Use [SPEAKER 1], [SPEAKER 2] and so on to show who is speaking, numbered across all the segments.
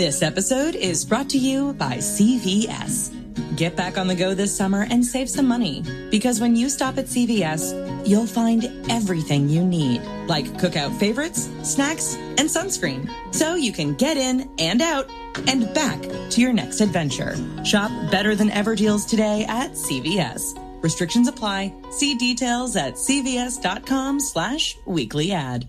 [SPEAKER 1] This episode is brought to you by CVS. Get back on the go this summer and save some money. Because when you stop at CVS, you'll find everything you need, like cookout favorites, snacks, and sunscreen. So you can get in and out and back to your next adventure. Shop better than ever deals today at CVS. Restrictions apply. See details at cvs.com slash weekly ad.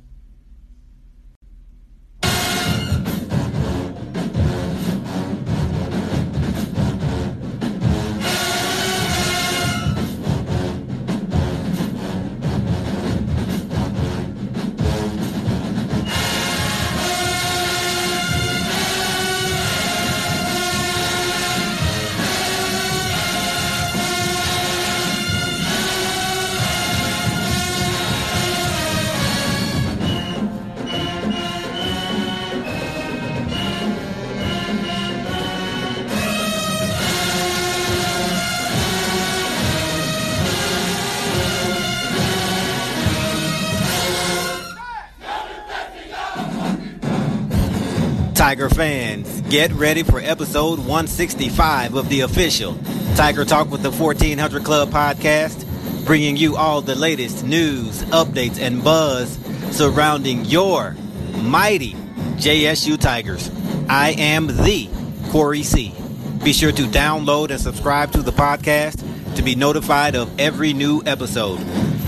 [SPEAKER 2] Tiger fans, get ready for episode 165 of the official Tiger Talk with the 1400 Club podcast, bringing you all the latest news, updates, and buzz surrounding your mighty JSU Tigers. I am the Corey C. Be sure to download and subscribe to the podcast to be notified of every new episode.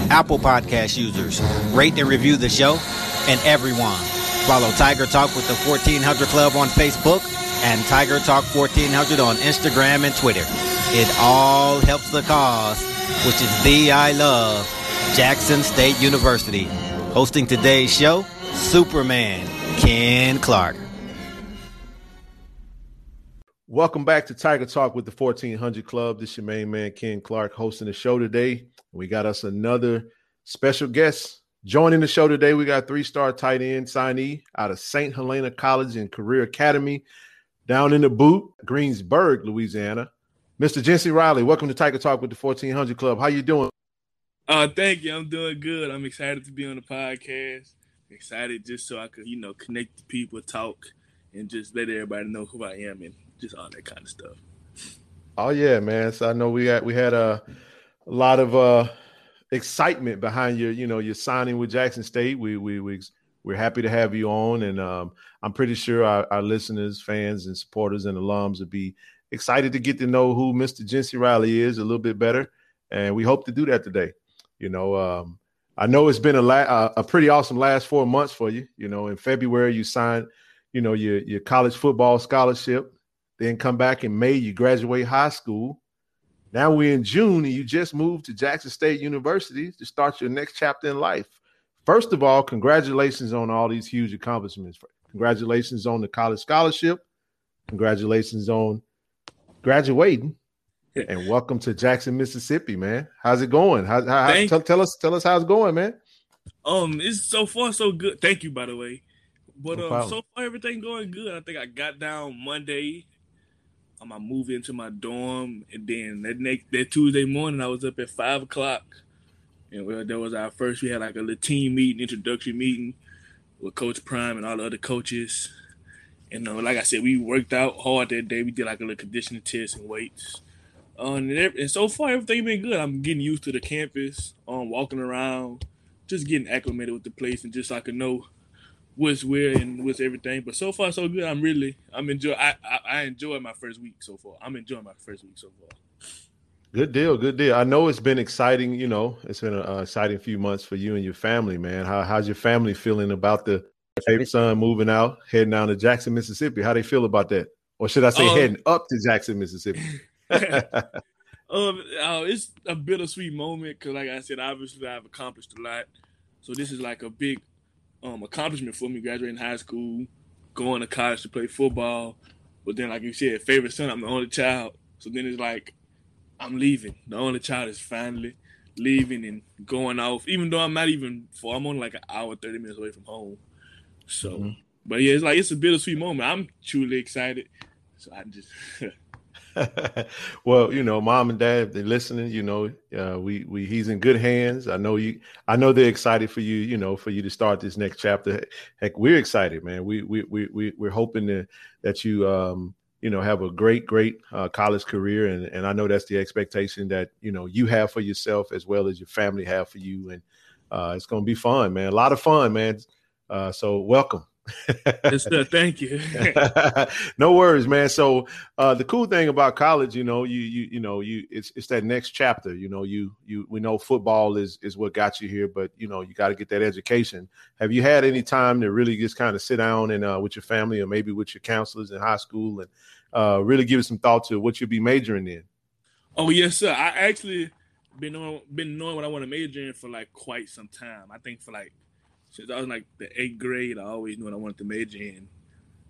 [SPEAKER 2] Apple Podcast users, rate and review the show, and everyone. Follow Tiger Talk with the 1400 Club on Facebook and Tiger Talk 1400 on Instagram and Twitter. It all helps the cause, which is the I love Jackson State University. Hosting today's show, Superman Ken Clark.
[SPEAKER 3] Welcome back to Tiger Talk with the 1400 Club. This is your main man, Ken Clark, hosting the show today. We got us another special guest joining the show today. We got three star tight end signee out of St. Helena College and Career Academy down in the boot, Greensburg, Louisiana. Mr. Jency Riley, welcome to Tiger Talk with the 1400 Club. How you doing?
[SPEAKER 4] Uh, thank you. I'm doing good. I'm excited to be on the podcast. Excited just so I could, you know, connect to people, talk, and just let everybody know who I am and just all that kind of stuff.
[SPEAKER 3] Oh yeah, man. So I know we had we had a, a lot of uh excitement behind your, you know, your signing with Jackson State. We we we we're happy to have you on, and um, I'm pretty sure our, our, listeners, fans, and supporters and alums would be excited to get to know who Mr. Jency Riley is a little bit better, and we hope to do that today. You know, um, I know it's been a la- a pretty awesome last four months for you. You know, in February you signed, you know, your your college football scholarship. Then come back in May, you graduate high school. Now we're in June, and you just moved to Jackson State University to start your next chapter in life. First of all, congratulations on all these huge accomplishments. Congratulations on the college scholarship. Congratulations on graduating. And welcome to Jackson, Mississippi, man. How's it going? How, how, how tell, tell, us, tell us how it's going, man.
[SPEAKER 4] Um, it's so far so good. Thank you, by the way. But no um, so far everything going good. I think I got down Monday um, I moved into my dorm, and then that next that Tuesday morning, I was up at five o'clock, and well, that was our first. We had like a little team meeting, introduction meeting with Coach Prime and all the other coaches. And uh, like I said, we worked out hard that day. We did like a little conditioning test and weights. Uh, and, and, so far, everything been good. I'm getting used to the campus, um, walking around, just getting acclimated with the place, and just so I can know what's where and what's everything. But so far, so good. I'm really, I'm enjoy. I, I, I enjoy my first week so far. I'm enjoying my first week so far.
[SPEAKER 3] Good deal, good deal. I know it's been exciting. You know, it's been an exciting few months for you and your family, man. How, how's your family feeling about the favorite son moving out, heading down to Jackson, Mississippi? How they feel about that, or should I say, um, heading up to Jackson, Mississippi?
[SPEAKER 4] um, uh, it's a bittersweet moment because, like I said, obviously I've accomplished a lot. So this is like a big um, accomplishment for me graduating high school. going to college to play football. But then, like you said, favorite son, I'm the only child. So then it's like, I'm leaving. The only child is finally leaving and going off, even though I'm not even for I'm only like an hour, 30 minutes away from home. So, mm-hmm. but yeah, it's like it's a bittersweet moment. I'm truly excited. So I just
[SPEAKER 3] well, you know, mom and dad, they're listening. You know, uh, we we he's in good hands. I know you. I know they're excited for you. You know, for you to start this next chapter. Heck, we're excited, man. We we we we we're hoping to, that you um you know have a great great uh, college career, and and I know that's the expectation that you know you have for yourself as well as your family have for you, and uh, it's gonna be fun, man. A lot of fun, man. Uh, so welcome
[SPEAKER 4] yes, sir. Thank you.
[SPEAKER 3] no worries, man. So uh, the cool thing about college, you know, you you you know, you it's it's that next chapter. You know, you you we know football is is what got you here, but you know, you got to get that education. Have you had any time to really just kind of sit down and uh, with your family or maybe with your counselors in high school and uh, really give some thought to what you'll be majoring in?
[SPEAKER 4] Oh yes, sir. I actually been knowing been knowing what I want to major in for like quite some time. I think for like since I was like the eighth grade, I always knew what I wanted to major in.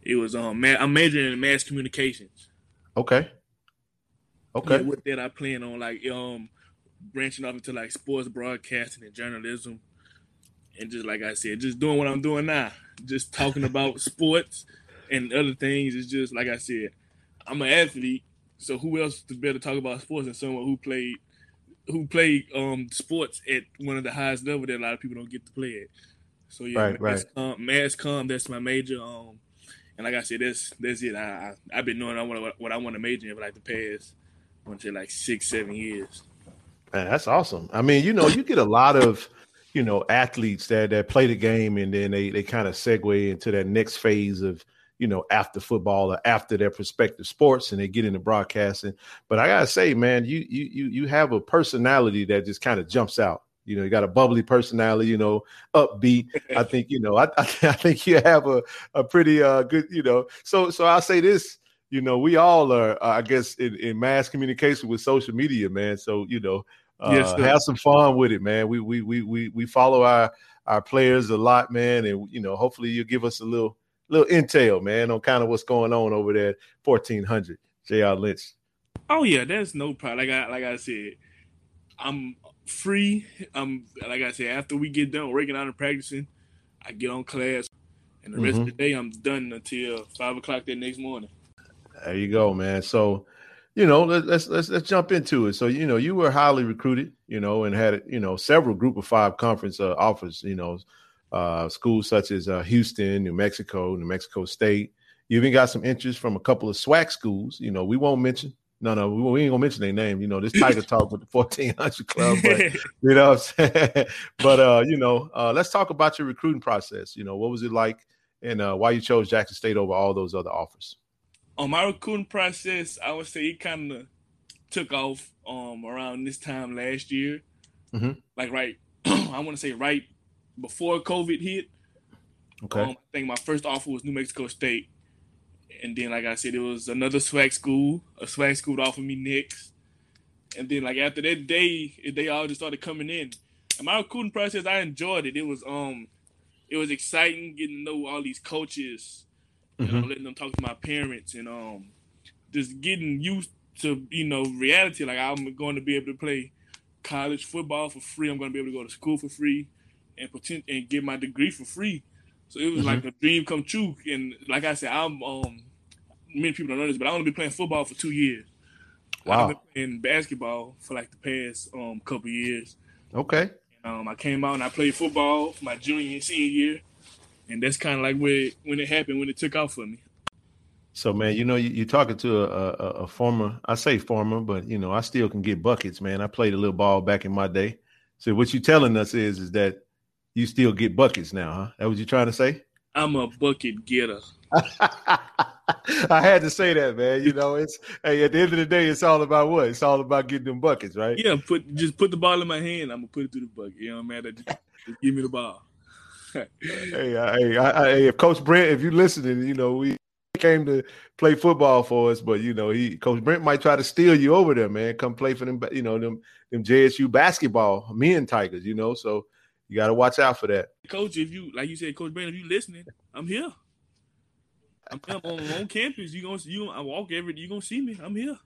[SPEAKER 4] It was um, man, I'm majoring in mass communications.
[SPEAKER 3] Okay. Okay. Yeah,
[SPEAKER 4] with that, I plan on like um branching off into like sports broadcasting and journalism, and just like I said, just doing what I'm doing now, just talking about sports and other things. It's just like I said, I'm an athlete, so who else to better talk about sports than someone who played who played um sports at one of the highest level that a lot of people don't get to play at. So yeah, right, mass, right. Com, mass com, that's my major. Um, and like I said, that's that's it. I, I have been knowing I want what I want to major in for like the past, I want to say like six seven years.
[SPEAKER 3] Man, that's awesome. I mean, you know, you get a lot of you know athletes that that play the game and then they they kind of segue into that next phase of you know after football or after their prospective sports and they get into broadcasting but i gotta say man you you you you have a personality that just kind of jumps out you know, you got a bubbly personality, you know, upbeat. I think, you know, I, I, think you have a, a pretty uh, good, you know. So so I'll say this, you know, we all are, uh, I guess, in, in mass communication with social media, man. So, you know, uh, yes, have some fun with it, man. We we we we we follow our our players a lot, man, and you know, hopefully you'll give us a little little intel, man, on kind of what's going on over there, fourteen hundred. J.R. Lynch.
[SPEAKER 4] Oh yeah, there's no problem. Like I like I said, I'm free. Um, like I said, after we get done working out and practicing, I get on class, and the rest mm-hmm. of the day I'm done until five o'clock that next morning.
[SPEAKER 3] There you go, man. So, you know, let, let's let's let's jump into it. So, you know, you were highly recruited, you know, and had it, you know several Group of Five conference uh, offers, you know, uh, schools such as uh, Houston, New Mexico, New Mexico State. You even got some interest from a couple of SWAC schools. You know, we won't mention no, no, we, ain't gonna mention their name. You know, this Tiger Talk with the 1400 Club, but you know, what I'm saying? but uh, you know, uh, let's talk about your recruiting process. You know, what was it like, and uh, why you chose Jackson State over all those other offers?
[SPEAKER 4] On my recruiting process, I would say it kind of took off um around this time last year, mm-hmm. like right, I want to say right before COVID hit. Okay, um, I think my first offer was New Mexico State and then like I said, it was another SWAC school. A SWAC school offered me next, and then like after that day, they all just started coming in. And my recruiting process, I enjoyed it. It was um, it was exciting getting to know all these coaches, you mm-hmm. know, letting them talk to my parents, and um, just getting used to you know reality. Like I'm going to be able to play college football for free. I'm going to be able to go to school for free, and pretend and get my degree for free. So it was mm-hmm. like a dream come true. And like I said, I'm um many people don't know this, but I only been playing football for two years. Wow. I've been playing basketball for like the past um couple years.
[SPEAKER 3] Okay.
[SPEAKER 4] Um, I came out and I played football for my junior and senior year, and that's kind of like where when it happened when it took off for me.
[SPEAKER 3] So man, you know you, are talking to a, a, a, former. I say former, but you know I still can get buckets, man. I played a little ball back in my day. So what you telling us is is that you still get buckets now, huh? That what you trying to say?
[SPEAKER 4] I'm a bucket getter.
[SPEAKER 3] I had to say that, man. You know, it's hey, at the end of the day, it's all about what? It's all about getting them buckets, right?
[SPEAKER 4] Yeah, put just put the ball in my hand. I'm gonna put it through the bucket. You know, man. Just, just give me the ball.
[SPEAKER 3] hey, I, hey, I, I, if Coach Brent, if you're listening, you know we came to play football for us, but you know he Coach Brent might try to steal you over there, man. Come play for them, you know them them JSU basketball men Tigers, you know. So you got to watch out for that.
[SPEAKER 4] Coach, if you like you said, Coach Brent, if you listening, I'm here. I'm, on, on campus. You gonna you I walk every you gonna see me. I'm here.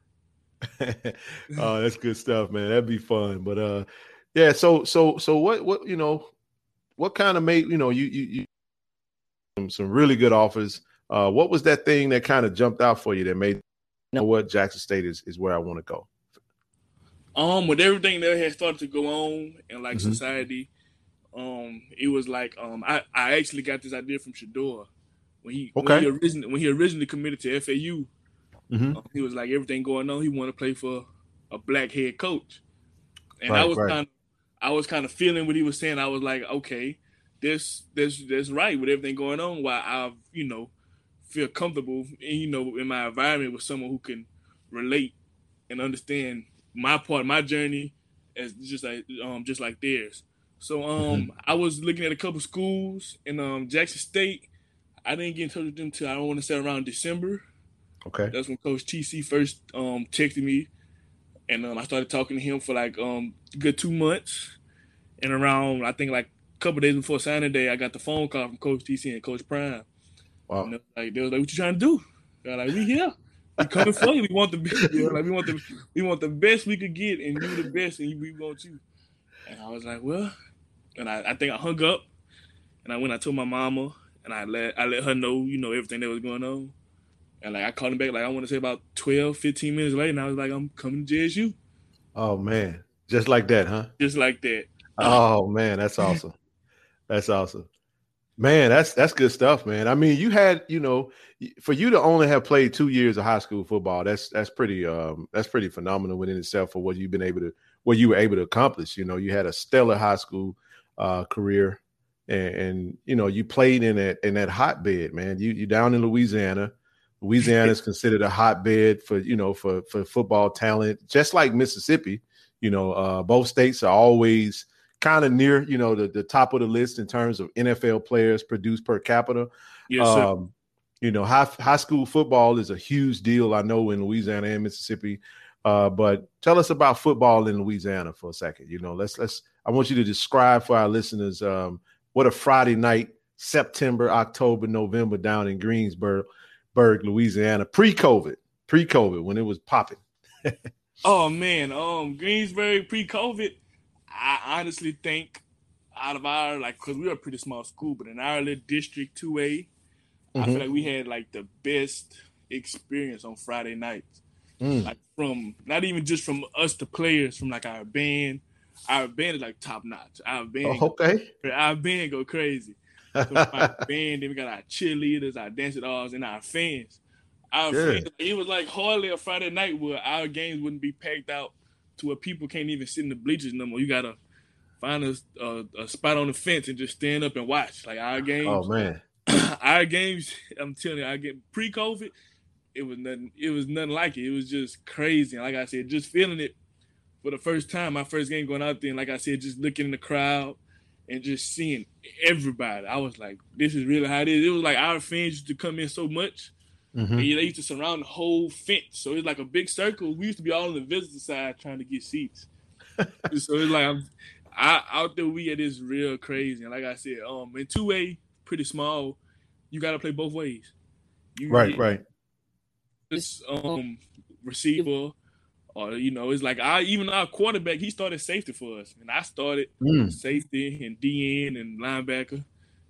[SPEAKER 3] oh, that's good stuff, man. That'd be fun. But uh, yeah. So so so what what you know, what kind of made you know you you, you some, some really good offers. Uh, what was that thing that kind of jumped out for you that made you know what Jackson State is is where I want to go?
[SPEAKER 4] Um, with everything that had started to go on in like mm-hmm. society, um, it was like um, I I actually got this idea from Shedeur when he okay. when he originally when he originally committed to FAU. Mm-hmm. Um, he was like everything going on. He wanted to play for a black head coach, and right, I was right. kind of I was kind of feeling what he was saying. I was like, okay, this this this right with everything going on. While I you know feel comfortable, and, you know, in my environment with someone who can relate and understand my part, my journey, as just like um just like theirs. So um mm-hmm. I was looking at a couple schools in um Jackson State. I didn't get in touch with them till I don't want to say around December.
[SPEAKER 3] Okay.
[SPEAKER 4] That's when Coach TC first um texted me, and um I started talking to him for like um good two months, and around I think like a couple days before signing day, I got the phone call from Coach TC and Coach Prime. Wow. And like they was like, "What you trying to do?" They're like, "We here." We coming for you. We want the best. You know, like we want the we want the best we could get, and you the best, and we want you. And I was like, well, and I, I think I hung up, and I went. I told my mama, and I let I let her know, you know, everything that was going on. And like I called him back, like I want to say about 12, 15 minutes later, and I was like, I'm coming to JSU.
[SPEAKER 3] Oh man, just like that, huh?
[SPEAKER 4] Just like that.
[SPEAKER 3] Oh man, that's awesome. that's awesome. Man, that's that's good stuff, man. I mean, you had, you know, for you to only have played two years of high school football, that's that's pretty um that's pretty phenomenal within itself for what you've been able to what you were able to accomplish. You know, you had a stellar high school uh career and, and you know, you played in that in that hotbed, man. You you down in Louisiana. Louisiana is considered a hotbed for, you know, for for football talent, just like Mississippi. You know, uh both states are always kind of near, you know, the, the top of the list in terms of NFL players produced per capita.
[SPEAKER 4] Yes, um,
[SPEAKER 3] you know, high high school football is a huge deal. I know in Louisiana and Mississippi. Uh, but tell us about football in Louisiana for a second. You know, let's let's. I want you to describe for our listeners um, what a Friday night, September, October, November down in Greensburg, Louisiana, pre-COVID, pre-COVID when it was popping.
[SPEAKER 4] oh man, um, Greensburg pre-COVID I honestly think out of our like because we were a pretty small school, but in our little district two A, mm-hmm. I feel like we had like the best experience on Friday nights. Mm. Like from not even just from us the players, from like our band. Our band is like top notch. Our band,
[SPEAKER 3] oh, okay.
[SPEAKER 4] Go, our band go crazy. So our band, then we got our cheerleaders, our dance dolls, and our fans. Our Good. fans, it was like hardly a Friday night where our games wouldn't be packed out to where people can't even sit in the bleachers no more. You gotta find a, a, a spot on the fence and just stand up and watch. Like our games.
[SPEAKER 3] Oh man,
[SPEAKER 4] our games. I'm telling you, I get pre-COVID. It was nothing. It was nothing like it. It was just crazy. And like I said, just feeling it for the first time. My first game going out there, and like I said, just looking in the crowd and just seeing everybody. I was like, this is really how it is. It was like our fans used to come in so much Mm-hmm. And they used to surround the whole fence. So it's like a big circle. We used to be all on the visitor side trying to get seats. so it's like I'm I, out there we it is real crazy. And like I said, um in two A, pretty small, you gotta play both ways.
[SPEAKER 3] You right, right.
[SPEAKER 4] This um receiver or you know, it's like I even our quarterback, he started safety for us. And I started mm. safety and DN and linebacker.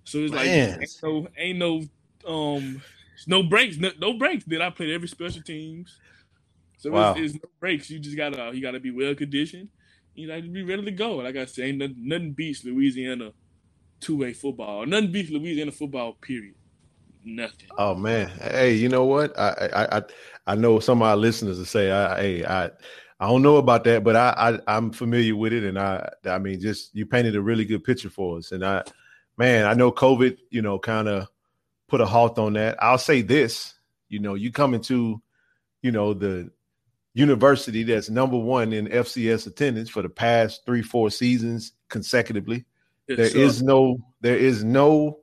[SPEAKER 4] So it's Man. like ain't no ain't no um no breaks, no, no breaks. Then I played every special teams. So wow. it's, it's, no breaks. You just gotta you gotta be well conditioned. You gotta be ready to go. Like I said, ain't nothing, nothing beats Louisiana two way football. Nothing beats Louisiana football. Period. Nothing.
[SPEAKER 3] Oh man, hey, you know what? I I I, I know some of our listeners will say, I, hey, I. I don't know about that, but I, I I'm familiar with it, and I I mean, just you painted a really good picture for us, and I, man, I know COVID, you know, kind of put a halt on that. I'll say this, you know, you come into, you know, the university that's number one in FCS attendance for the past three, four seasons consecutively. It's there is no, there is no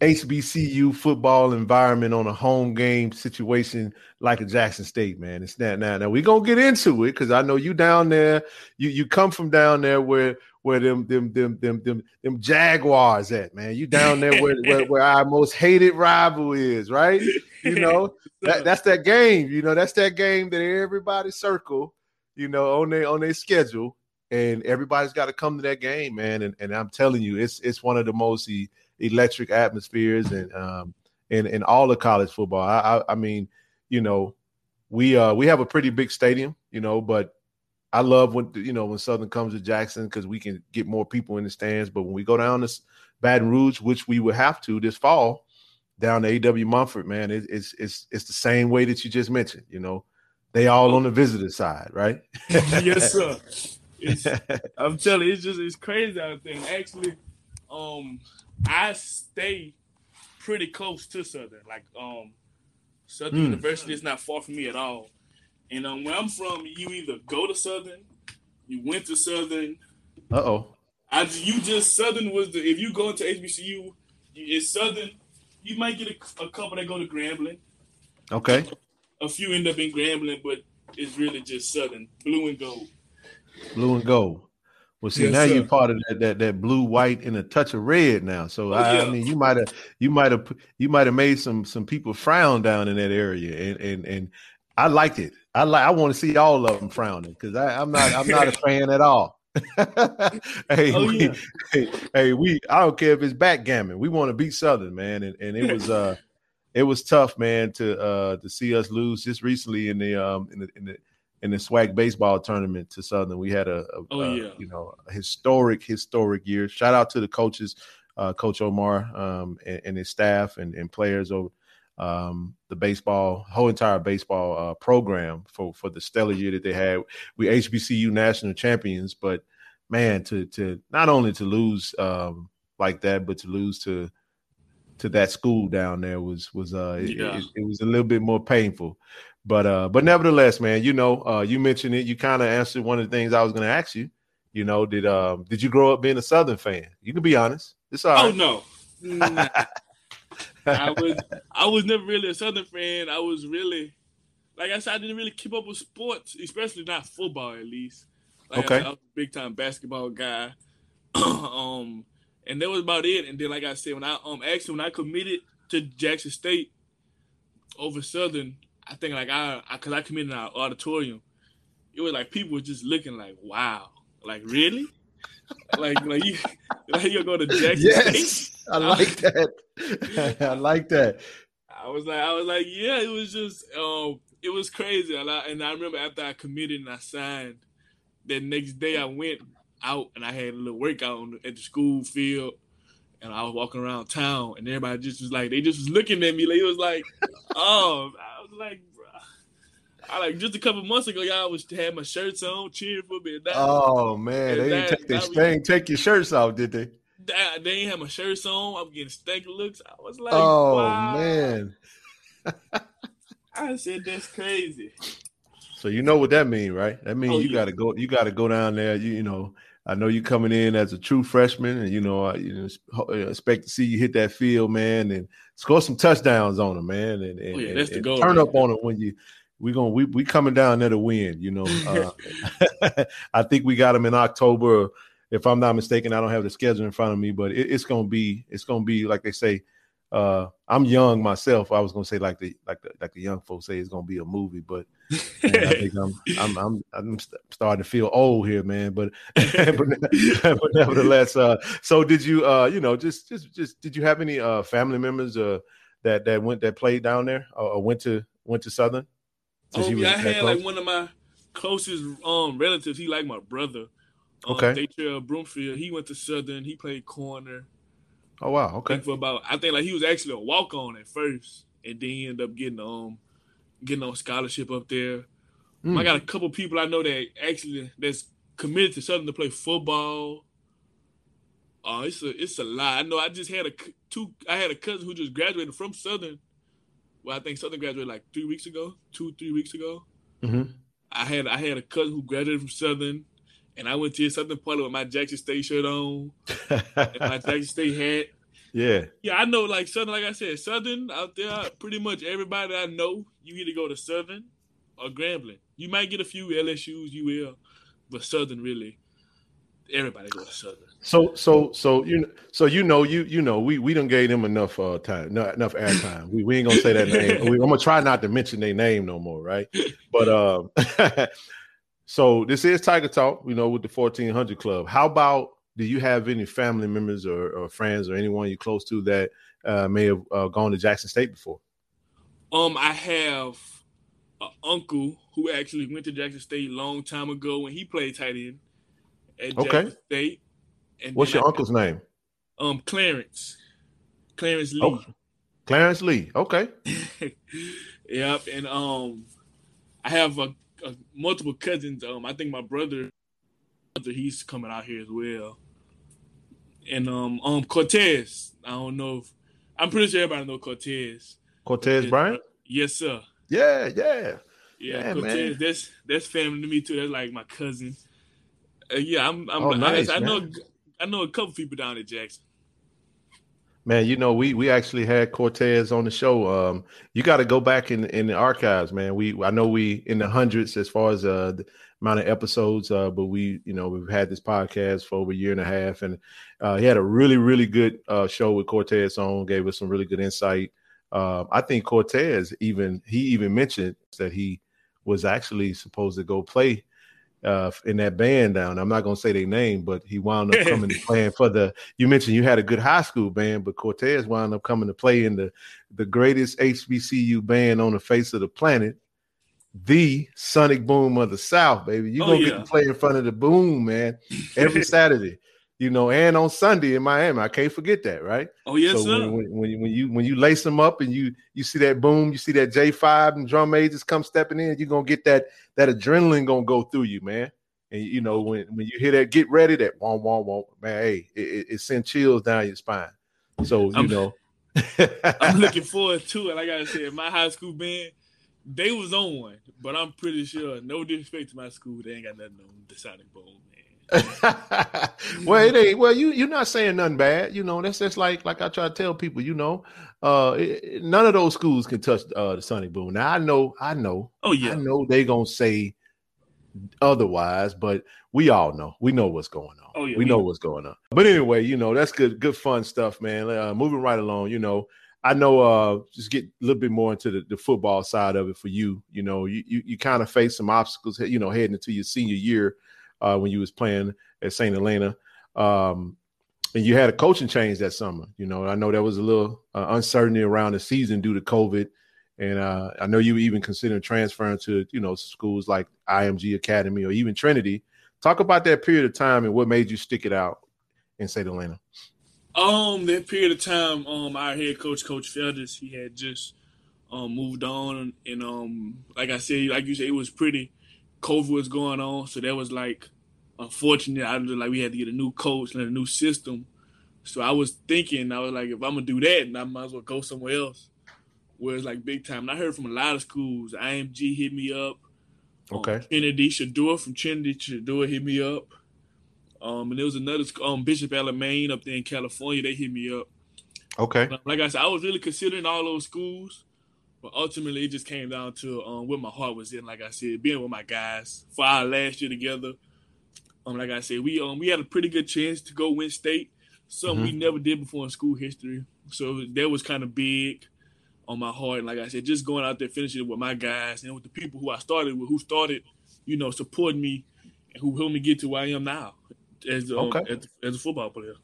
[SPEAKER 3] HBCU football environment on a home game situation like a Jackson State, man. It's that now. Now we're gonna get into it because I know you down there. You you come from down there where where them them them them them them Jaguars at, man. You down there where, where, where our most hated rival is, right? You know, that, that's that game. You know, that's that game that everybody circle, you know, on their on their schedule. And everybody's got to come to that game, man. And, and I'm telling you, it's it's one of the most electric atmospheres and um in, in all of college football. I, I I mean, you know, we uh we have a pretty big stadium, you know, but I love when you know when Southern comes to Jackson because we can get more people in the stands. But when we go down to Baton Rouge, which we would have to this fall, down to AW Mumford, man, it, it's it's it's the same way that you just mentioned. You know, they all on the visitor side, right?
[SPEAKER 4] yes, sir. It's, I'm telling you, it's just it's crazy out there. Actually, um, I stay pretty close to Southern. Like, um, Southern mm. University is not far from me at all. And um, where I'm from, you either go to Southern, you went to Southern.
[SPEAKER 3] Uh oh.
[SPEAKER 4] I you just Southern was the if you go into HBCU, it's Southern. You might get a, a couple that go to Grambling.
[SPEAKER 3] Okay.
[SPEAKER 4] A few end up in Grambling, but it's really just Southern, blue and gold.
[SPEAKER 3] Blue and gold. Well, see, yes, now sir. you're part of that, that that blue, white, and a touch of red now. So oh, I, yeah. I, mean, you might have you might have you might have made some some people frown down in that area, and and and I liked it. I like. I want to see all of them frowning because I'm not. I'm not a fan at all. hey, oh, we, yeah. hey, hey, we. I don't care if it's backgammon. We want to beat Southern, man, and and it was uh, it was tough, man, to uh to see us lose just recently in the um in the in the in the SWAC baseball tournament to Southern. We had a, a,
[SPEAKER 4] oh, yeah.
[SPEAKER 3] you know a historic historic year. Shout out to the coaches, uh, Coach Omar um, and, and, his staff and, and players over um, the baseball, whole entire baseball uh, program for for the stellar year that they had. We HBCU national champions, but man, to to not only to lose um, like that, but to lose to to that school down there was was uh yeah. it, it, was a little bit more painful. But uh but nevertheless, man, you know, uh you mentioned it, you kind of answered one of the things I was gonna ask you. You know, did um did you grow up being a Southern fan? You can be honest. It's all
[SPEAKER 4] oh,
[SPEAKER 3] right.
[SPEAKER 4] No. I was I was never really a Southern fan. I was really like I said, I didn't really keep up with sports, especially not football at least. Like
[SPEAKER 3] okay.
[SPEAKER 4] I, I was a big time basketball guy. um and that was about it. And then like I said, when I um actually when I committed to Jackson State over Southern, I think like I, I cause I committed in our auditorium, it was like people were just looking like, wow, like really? like like you like you go to Jackson
[SPEAKER 3] yes,
[SPEAKER 4] State?
[SPEAKER 3] I like that. I like that.
[SPEAKER 4] I was like, I was like, yeah, it was just, um, it was crazy. And I, and I remember after I committed and I signed, that next day I went out and I had a little workout on, at the school field, and I was walking around town, and everybody just was like, they just was looking at me. Like, it was like, oh, Like, I like just a couple months ago, y'all was had my shirts on, cheering for me.
[SPEAKER 3] That, oh man, they didn't take, they didn't take your shirts off, did they?
[SPEAKER 4] they ain't have my shirts on. I'm getting stank looks. I was like,
[SPEAKER 3] oh
[SPEAKER 4] wow.
[SPEAKER 3] man.
[SPEAKER 4] I said that's crazy.
[SPEAKER 3] So you know what that means, right? That means
[SPEAKER 4] oh,
[SPEAKER 3] you
[SPEAKER 4] yeah.
[SPEAKER 3] got to go. You got to go down there. You, you know, I know you're coming in as a true freshman, and you know, I you know, expect to see you hit that field, man, and score some touchdowns on them, man, and, and,
[SPEAKER 4] oh, yeah, that's
[SPEAKER 3] and,
[SPEAKER 4] the goal,
[SPEAKER 3] turn
[SPEAKER 4] right?
[SPEAKER 3] up on them when you. We gonna we we coming down there to win, you know. Uh, I think we got them in October if I'm not mistaken, I don't have the schedule in front of me, but it, it's gonna be it's gonna be like they say. Uh, I'm young myself. I was gonna say like the like the like the young folks say it's gonna be a movie, but man, I think I'm I'm I'm I'm starting to feel old here, man. But but, but nevertheless, uh, so did you uh you know just just just did you have any uh family members uh that that went that played down there or, or went to went to Southern?
[SPEAKER 4] Oh yeah, I had close? like one of my closest um relatives. He like my brother. Um,
[SPEAKER 3] okay.
[SPEAKER 4] Daytrail Broomfield. He went to Southern. He played corner.
[SPEAKER 3] Oh wow. Okay.
[SPEAKER 4] For about, I think like he was actually a walk on at first, and then he ended up getting um getting on scholarship up there. Mm. I got a couple people I know that actually that's committed to Southern to play football. Oh, uh, it's a it's a lot. I know. I just had a two. I had a cousin who just graduated from Southern. Well, I think Southern graduated like three weeks ago, two three weeks ago.
[SPEAKER 3] Mm-hmm.
[SPEAKER 4] I had I had a cousin who graduated from Southern and I went to Southern Party with my Jackson State shirt on and my Jackson State hat.
[SPEAKER 3] Yeah.
[SPEAKER 4] Yeah, I know like Southern, like I said, Southern out there, pretty much everybody I know, you either go to Southern or Grambling. You might get a few LSUs, you will, but Southern really. everybody goes to Southern.
[SPEAKER 3] So so so you so you know you you know we we don't gave them enough uh time no, enough airtime. We we ain't gonna say that name. we, I'm gonna try not to mention their name no more, right? But um, so this is Tiger Talk, you know, with the 1400 Club. How about do you have any family members or, or friends or anyone you're close to that uh, may have uh, gone to Jackson State before?
[SPEAKER 4] Um, I have an uncle who actually went to Jackson State a long time ago when he played tight end at okay. Jackson State.
[SPEAKER 3] And What's your I, uncle's name?
[SPEAKER 4] Um, Clarence. Clarence Lee. Oh,
[SPEAKER 3] Clarence Lee. Okay.
[SPEAKER 4] yep. And um, I have a, a, multiple cousins. Um, I think my brother, he's coming out here as well. And um, um, Cortez. I don't know if I'm pretty sure everybody know Cortez.
[SPEAKER 3] Cortez, Bryant.
[SPEAKER 4] Yes, sir.
[SPEAKER 3] Yeah, yeah.
[SPEAKER 4] Yeah, yeah Cortez. Man. That's that's family to me too. That's like my cousin. Uh, yeah, I'm. I'm oh, nice, I, I know. I know a couple people down at Jackson.
[SPEAKER 3] Man, you know, we we actually had Cortez on the show. Um, you got to go back in in the archives, man. We I know we in the hundreds as far as uh the amount of episodes, uh, but we you know we've had this podcast for over a year and a half, and uh, he had a really really good uh, show with Cortez on. Gave us some really good insight. Uh, I think Cortez even he even mentioned that he was actually supposed to go play uh, in that band down. I'm not gonna say their name, but he wound up coming to playing for the. You mentioned you had a good high school band, but Cortez wound up coming to play in the the greatest HBCU band on the face of the planet, the Sonic Boom of the South, baby. You oh, gonna yeah. get to play in front of the boom, man, every Saturday you know, and on Sunday in Miami. I can't forget that, right?
[SPEAKER 4] Oh yes,
[SPEAKER 3] so sir. When, when, when, you when you lace them up and you you see that boom, you see that J five and drum majors come stepping in, you're gonna get that that adrenaline gonna go through you, man. And you know when when you hear that, get ready, that won't won't won't, man. Hey, it, it, it sends chills down your spine. So you I'm, know,
[SPEAKER 4] I'm looking forward to it. Like I said, my high school band. They was on one, but I'm pretty sure, no disrespect to my school, they ain't got nothing on the Sonic Boom.
[SPEAKER 3] well, it ain't. Well, you you're not saying nothing bad. You know, that's just like like I try to tell people. You know, uh, it, none of those schools can touch uh, the Sonic Boom. Now I know, I know.
[SPEAKER 4] Oh yeah,
[SPEAKER 3] I know they gonna say otherwise, but we all know. We know what's going on. Oh yeah, we, we know what's going on. But anyway, you know, that's good, good fun stuff, man. Uh, moving right along. You know, I know. Uh, just get a little bit more into the, the football side of it for you. You know, you you, you kind of face some obstacles. You know, heading into your senior year uh, when you was playing at St. Helena. Um, and you had a coaching change that summer. You know, I know there was a little uh, uncertainty around the season due to COVID, and uh, I know you were even considering transferring to you know schools like IMG Academy or even Trinity. Talk about that period of time and what made you stick it out in St. Helena.
[SPEAKER 4] Um, that period of time, um, our head coach, Coach Felders, he had just um moved on, and um, like I said, like you said, it was pretty. COVID was going on, so that was like unfortunate. I was like we had to get a new coach and a new system. So I was thinking, I was like, if I'm gonna do that, I might as well go somewhere else where it's like big time. And I heard from a lot of schools. IMG hit me up.
[SPEAKER 3] Um, okay. Um,
[SPEAKER 4] Trinity Shador from Trinity Shador hit me up. Um, and there was another um Bishop Alemany up there in California. They hit me up.
[SPEAKER 3] Okay.
[SPEAKER 4] like I said, I was really considering all those schools, but ultimately it just came down to um what my heart was in. Like I said, being with my guys for our last year together um, like I said, we um we had a pretty good chance to go win state, something mm-hmm. we never did before in school history. So that was kind of big on my heart. And like I said, just going out there finishing it with my guys and with the people who I started with, who started, you know, supporting me and who helped me get to where I am now as um, okay. as, as a football player.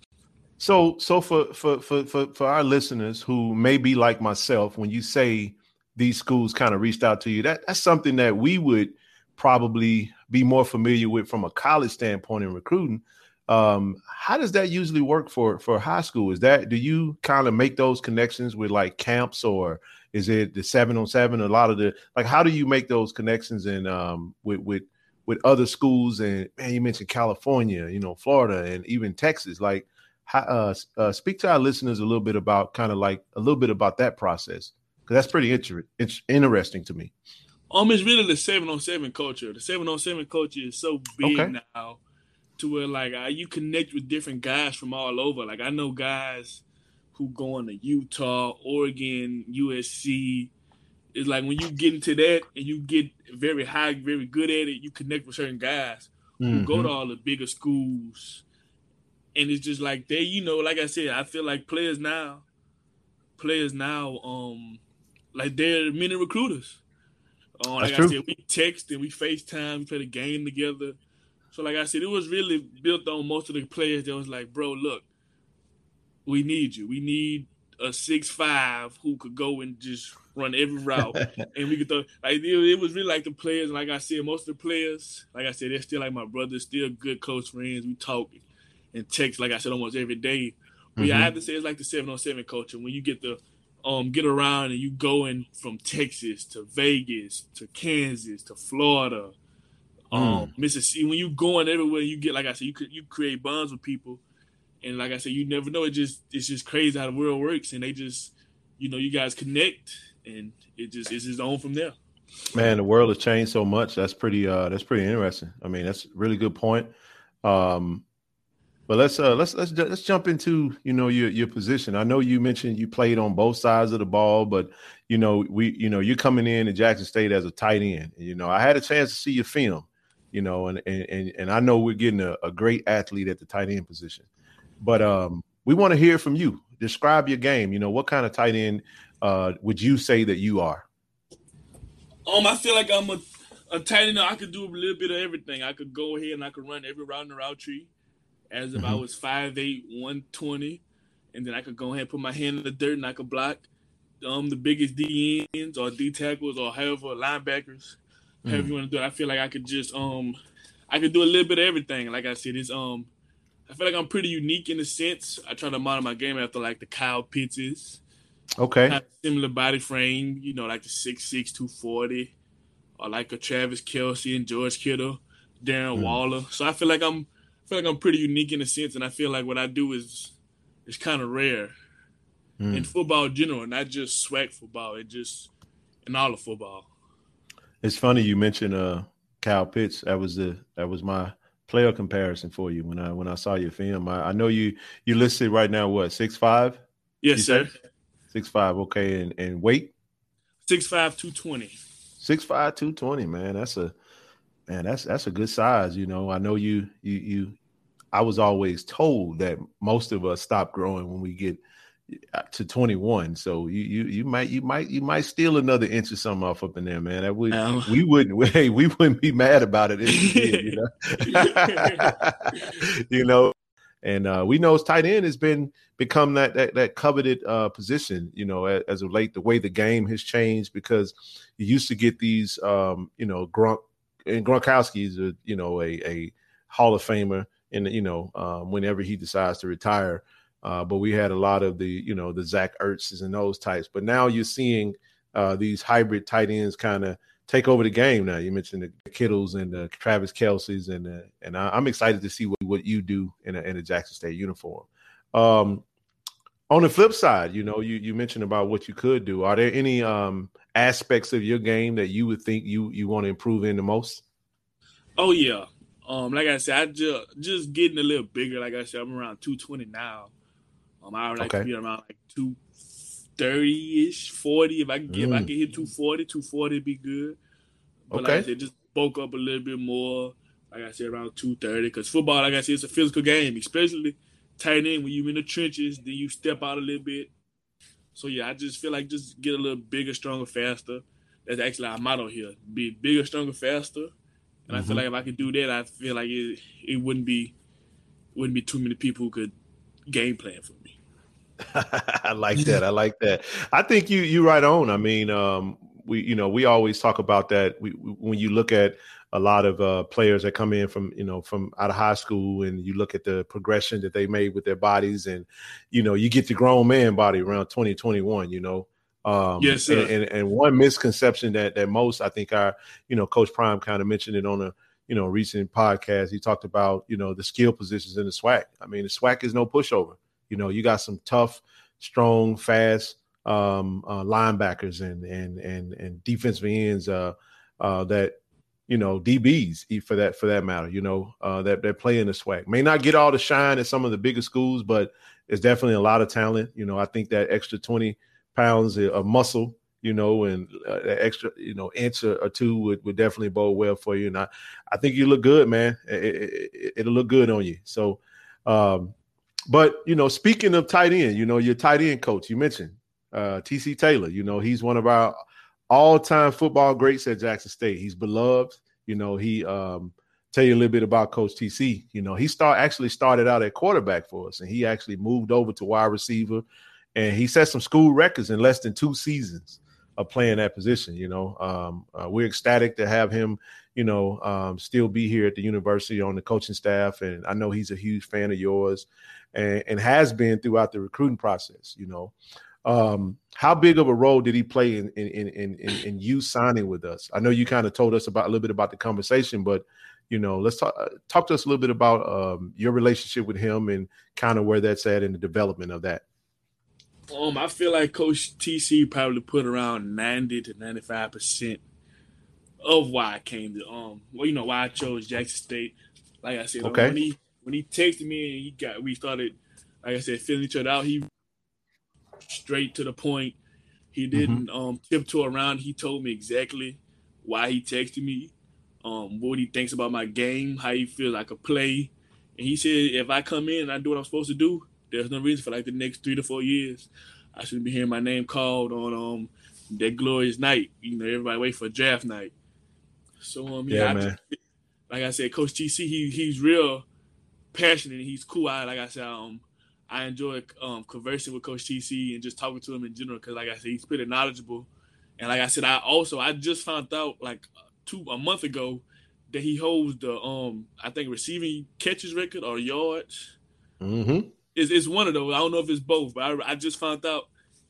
[SPEAKER 3] So, so for, for for for for our listeners who may be like myself, when you say these schools kind of reached out to you, that that's something that we would probably be more familiar with from a college standpoint in recruiting. Um, how does that usually work for for high school? Is that do you kind of make those connections with like camps or is it the seven on seven? A lot of the like, how do you make those connections and um, with with with other schools? And man, you mentioned California, you know, Florida, and even Texas. Like, uh, uh, speak to our listeners a little bit about kind of like a little bit about that process because that's pretty inter- interesting to me.
[SPEAKER 4] Um, it's really the seven on seven culture. The seven on seven culture is so big okay. now, to where like uh, you connect with different guys from all over. Like I know guys who going to Utah, Oregon, USC. It's like when you get into that and you get very high, very good at it, you connect with certain guys mm-hmm. who go to mm-hmm. all the bigger schools, and it's just like they, you know, like I said, I feel like players now, players now, um, like they're mini recruiters. Uh, like I said, we text and we FaceTime, we play the game together. So like I said, it was really built on most of the players that was like, bro, look, we need you. We need a six five who could go and just run every route, and we could throw. Like it, it, was really like the players. And like I said, most of the players, like I said, they're still like my brothers, still good close friends. We talk and text, like I said, almost every day. Mm-hmm. yeah, I have to say it's like the seven on seven culture when you get the um get around and you going from Texas to Vegas to Kansas to Florida, um mm. Mississippi. When you going everywhere, you get like I said, you could you create bonds with people and like I said, you never know. It just it's just crazy how the world works, and they just you know you guys connect, and it just it's just on from there.
[SPEAKER 3] Man, the world has changed so much. That's pretty uh that's pretty interesting. I mean, that's really good point. Um but let's uh let's let's let's jump into you know your your position. I know you mentioned you played on both sides of the ball, but you know we you know you're coming in at Jackson State as a tight end. You know I had a chance to see your film, you know, and and and I know we're getting a, a great athlete at the tight end position. But um, we want to hear from you. Describe your game. You know, what kind of tight end uh, would you say that you are?
[SPEAKER 4] Um, I feel like I'm a, a tight end. I could do a little bit of everything. I could go ahead and I could run every route in the route tree as if mm-hmm. I was 5'8", 120. And then I could go ahead and put my hand in the dirt and I could block um, the biggest D ends or D tackles or however linebackers, mm. however you want to do it. I feel like I could just um I could do a little bit of everything. Like I said, it's um I feel like I'm pretty unique in a sense. I try to model my game after like the Kyle Pittses.
[SPEAKER 3] Okay.
[SPEAKER 4] similar body frame, you know, like the 6'6", 240, or like a Travis Kelce and George Kittle, Darren mm. Waller. So I feel like I'm feel like I'm pretty unique in a sense, and I feel like what I do is is kind of rare mm. in football in general, not just SWAC football. It just in all of football.
[SPEAKER 3] It's funny you mentioned uh Kyle Pitts. That was the that was my player comparison for you when I when I saw your film. I, I know you you listed right now what six five?
[SPEAKER 4] Yes, sir.
[SPEAKER 3] Six five, okay, and and weight?
[SPEAKER 4] Six five two twenty.
[SPEAKER 3] Six five two twenty, man. That's a man, that's that's a good size. You know, I know you you you I was always told that most of us stop growing when we get to 21. So you you you might you might you might steal another inch or something off up in there, man. That would um, we wouldn't hey, we wouldn't be mad about it if we did, you know. you know, and uh, we know it's tight end has been become that that, that coveted uh, position, you know, as, as, of late. The way the game has changed because you used to get these, um, you know, Gronk and Gronkowski is a you know a a Hall of Famer, and you know um, whenever he decides to retire. Uh, but we had a lot of the, you know, the Zach Ertzes and those types. But now you're seeing uh, these hybrid tight ends kind of take over the game. Now you mentioned the Kittles and the Travis Kelce's and uh, and I, am excited to see what, what you do in a, in a Jackson State uniform. Um, on the flip side, you know, you you mentioned about what you could do. Are there any um, aspects of your game that you would think you you want to improve in the most?
[SPEAKER 4] Oh yeah. Um, like I said, I just just getting a little bigger. Like I said, I'm around 220 now. Um, I would like okay. to be around like two thirty ish, forty. If I can get, mm. if I mm. can hit 240, 240 would be good. But okay. like I said, just bulk up a little bit more. Like I said, around two thirty. Because football, like I said, it's a physical game, especially tight end when you're in the trenches. Then you step out a little bit. So yeah, I just feel like just get a little bigger, stronger, faster. That's actually our motto here: be bigger, stronger, faster. And mm-hmm. I feel mm-hmm. like if I could do that, I feel like it it wouldn't be wouldn't be too many people who could game plan for me.
[SPEAKER 3] I like that. I like that. I think you you right on. I mean, um, we you know we always talk about that. We, when you look at a lot of uh, players that come in from you know from out of high school, and you look at the progression that they made with their bodies, and you know you get the grown man body around twenty twenty one. You know,
[SPEAKER 4] um, yes, sir.
[SPEAKER 3] And, and, and one misconception that that most I think our you know Coach Prime kind of mentioned it on a you know recent podcast. He talked about you know the skill positions in the SWAC. I mean, the SWAC is no pushover. You know, you got some tough, strong, fast um, uh, linebackers and and and and defensive ends uh, uh, that you know DBs for that for that matter. You know uh, that that play in the SWAC may not get all the shine at some of the bigger schools, but it's definitely a lot of talent. You know, I think that extra twenty pounds of muscle you know, and uh, extra, you know, inch or, two would, would definitely bode well for you. And I, I think you look good, man. It, will it, look good on you. So, um, but you know, speaking of tight end, you know, your tight end coach, you mentioned uh, TC Taylor. You know, he's one of our all-time football greats at Jackson State. He's beloved. You know, he um, tell you a little bit about Coach TC. You know, he start actually started out at quarterback for us, and he actually moved over to wide receiver, and he set some school records in less than two seasons of playing that position. You know, um, uh, we're ecstatic to have him, you know, um, still be here at the university on the coaching staff, and I know he's a huge fan of yours, and, and has been throughout the recruiting process. You know, um, how big of a role did he play in in in in, in you signing with us? I know you kind of told us about a little bit about the conversation, but you know, let's talk uh, talk to us a little bit about um, your relationship with him and kind of where that's at in the development of that.
[SPEAKER 4] Um, I feel like Coach TC probably put around ninety to ninety five percent of why I came to um, well, you know, why I chose Jackson State. Like I said, okay. when he when he texted me and he got we started, like I said, feeling each other out. He straight to the point. He mm-hmm. didn't mm-hmm. um tiptoe around. He told me exactly why he texted me, um, what he thinks about my game, how he feels I could play. And he said if I come in and I do what I'm supposed to do, there's no reason for like the next three to four years I shouldn't be hearing my name called on um that glorious night. You know, everybody wait for draft night. So um yeah, yeah man. I, like I said, Coach TC, he he's real passionate. And he's cool. I like I said, um, I enjoy um conversing with Coach TC and just talking to him in general because, like I said, he's pretty knowledgeable. And like I said, I also I just found out like two a month ago that he holds the um I think receiving catches record or yards.
[SPEAKER 3] Mm-hmm
[SPEAKER 4] it's, it's one of those. I don't know if it's both, but I, I just found out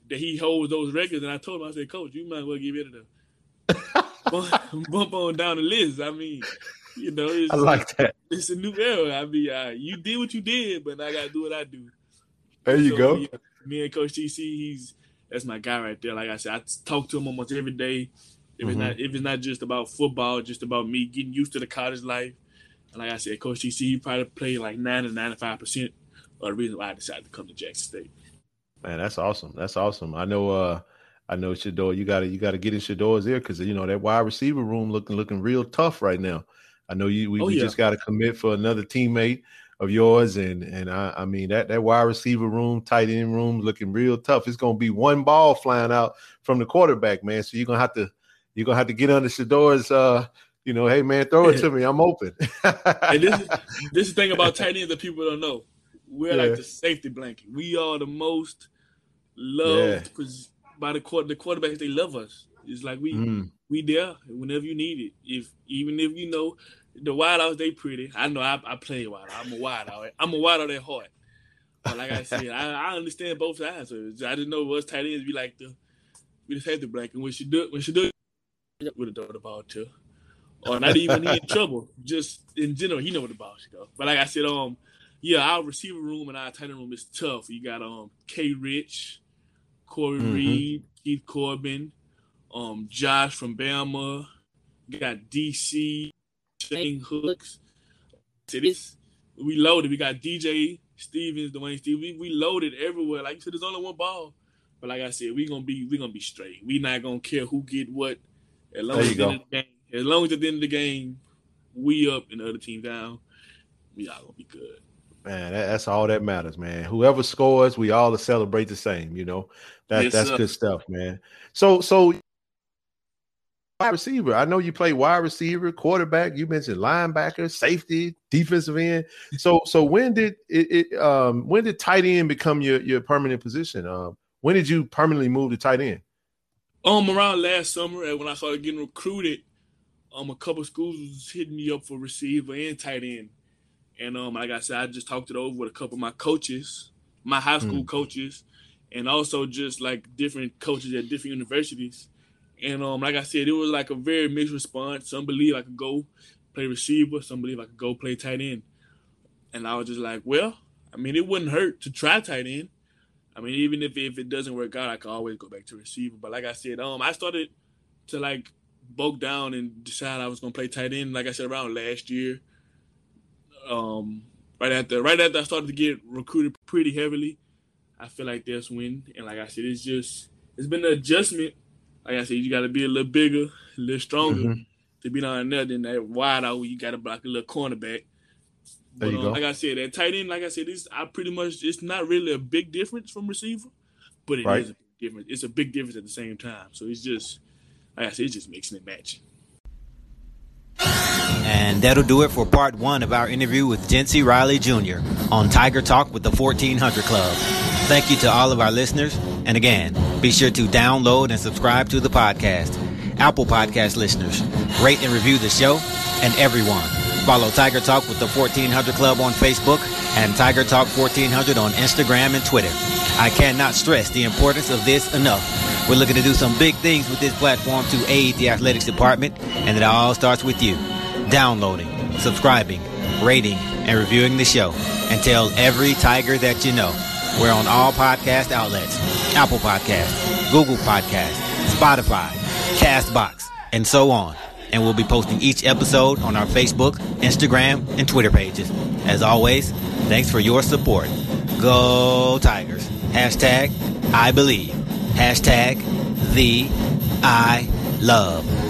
[SPEAKER 4] that he holds those records, and I told him, I said, Coach, you might as well give it a bump, bump on down the list. I mean, you know,
[SPEAKER 3] I like that.
[SPEAKER 4] It's a new era. I mean, uh, you did what you did, but I got to do what I do.
[SPEAKER 3] There you so, go.
[SPEAKER 4] Me, me, and Coach TC, he's that's my guy right there. Like I said, I talk to him almost every day. If mm-hmm. it's not if it's not just about football, just about me getting used to the college life. And like I said, Coach TC, he probably played like nine to ninety five percent the reason why I decided to come to Jackson State.
[SPEAKER 3] Man, that's awesome. That's awesome. I know. uh I know Shedeur. You got to you got to get in Shedeur's ear because you know that wide receiver room looking looking real tough right now. I know you. We, oh, we yeah. just got to commit for another teammate of yours, and and I, I mean that that wide receiver room, tight end room looking real tough. It's gonna be one ball flying out from the quarterback, man. So you're gonna have to you're gonna have to get under Shedeur's uh you know, hey man, throw it to me. I'm open.
[SPEAKER 4] and this is this is the thing about tight ends that people don't know. We're yeah. like the safety blanket. We are the most loved yeah. by the quarter. The quarterbacks they love us. It's like we mm. we there whenever you need it. If even if you know the wideouts, they pretty. I know I, I play wide. I'm a wideout. I'm a wideout at heart. But like I said, I, I understand both sides. I just know us tight ends be like the we just have the safety blanket. When she do when she do with a throw the ball too. Or not even in trouble. Just in general, he know what the ball should go. But like I said, um yeah, our receiver room and our tight end room is tough. You got um K Rich, Corey mm-hmm. Reed, Keith Corbin, um Josh from Bama, you got DC, Shane Hooks. To this, we loaded. We got DJ Stevens, Dwayne Stevens. We, we loaded everywhere. Like you said, there's only one ball. But like I said, we gonna be we gonna be straight. We not gonna care who get what. As long as, the end of the game, as long as at the end of the game, we up and the other team down, we all gonna be good.
[SPEAKER 3] Man, that, that's all that matters, man. Whoever scores, we all celebrate the same. You know, that yes, that's sir. good stuff, man. So, so wide receiver. I know you play wide receiver, quarterback. You mentioned linebacker, safety, defensive end. So, so when did it? it um, when did tight end become your your permanent position? Um, when did you permanently move to tight end?
[SPEAKER 4] Um, around last summer, when I started getting recruited, um, a couple schools was hitting me up for receiver and tight end. And um, like I said, I just talked it over with a couple of my coaches, my high school mm. coaches, and also just like different coaches at different universities. And um, like I said, it was like a very mixed response. Some believe I could go play receiver, some believe I could go play tight end. And I was just like, well, I mean, it wouldn't hurt to try tight end. I mean, even if, if it doesn't work out, I could always go back to receiver. But like I said, um, I started to like bulk down and decide I was gonna play tight end. Like I said, around last year, um, right after right after I started to get recruited pretty heavily, I feel like that's when and like I said, it's just it's been an adjustment like I said, you got to be a little bigger, a little stronger mm-hmm. to be down there than that wide out where you got to block a little cornerback. But, there you uh, go. Like I said, that tight end, like I said, it's I pretty much it's not really a big difference from receiver, but it right. is a difference. It's a big difference at the same time. So it's just like I said, it's just mixing and matching.
[SPEAKER 2] And that'll do it for part one of our interview with Jency Riley Jr. on Tiger Talk with the 1400 Club. Thank you to all of our listeners. And again, be sure to download and subscribe to the podcast. Apple Podcast listeners, rate and review the show. And everyone, follow Tiger Talk with the 1400 Club on Facebook and Tiger Talk 1400 on Instagram and Twitter. I cannot stress the importance of this enough. We're looking to do some big things with this platform to aid the athletics department, and it all starts with you downloading, subscribing, rating, and reviewing the show. And tell every Tiger that you know. We're on all podcast outlets Apple Podcasts, Google Podcasts, Spotify, Castbox, and so on. And we'll be posting each episode on our Facebook, Instagram, and Twitter pages. As always, thanks for your support. Go Tigers. Hashtag I believe. Hashtag the I love.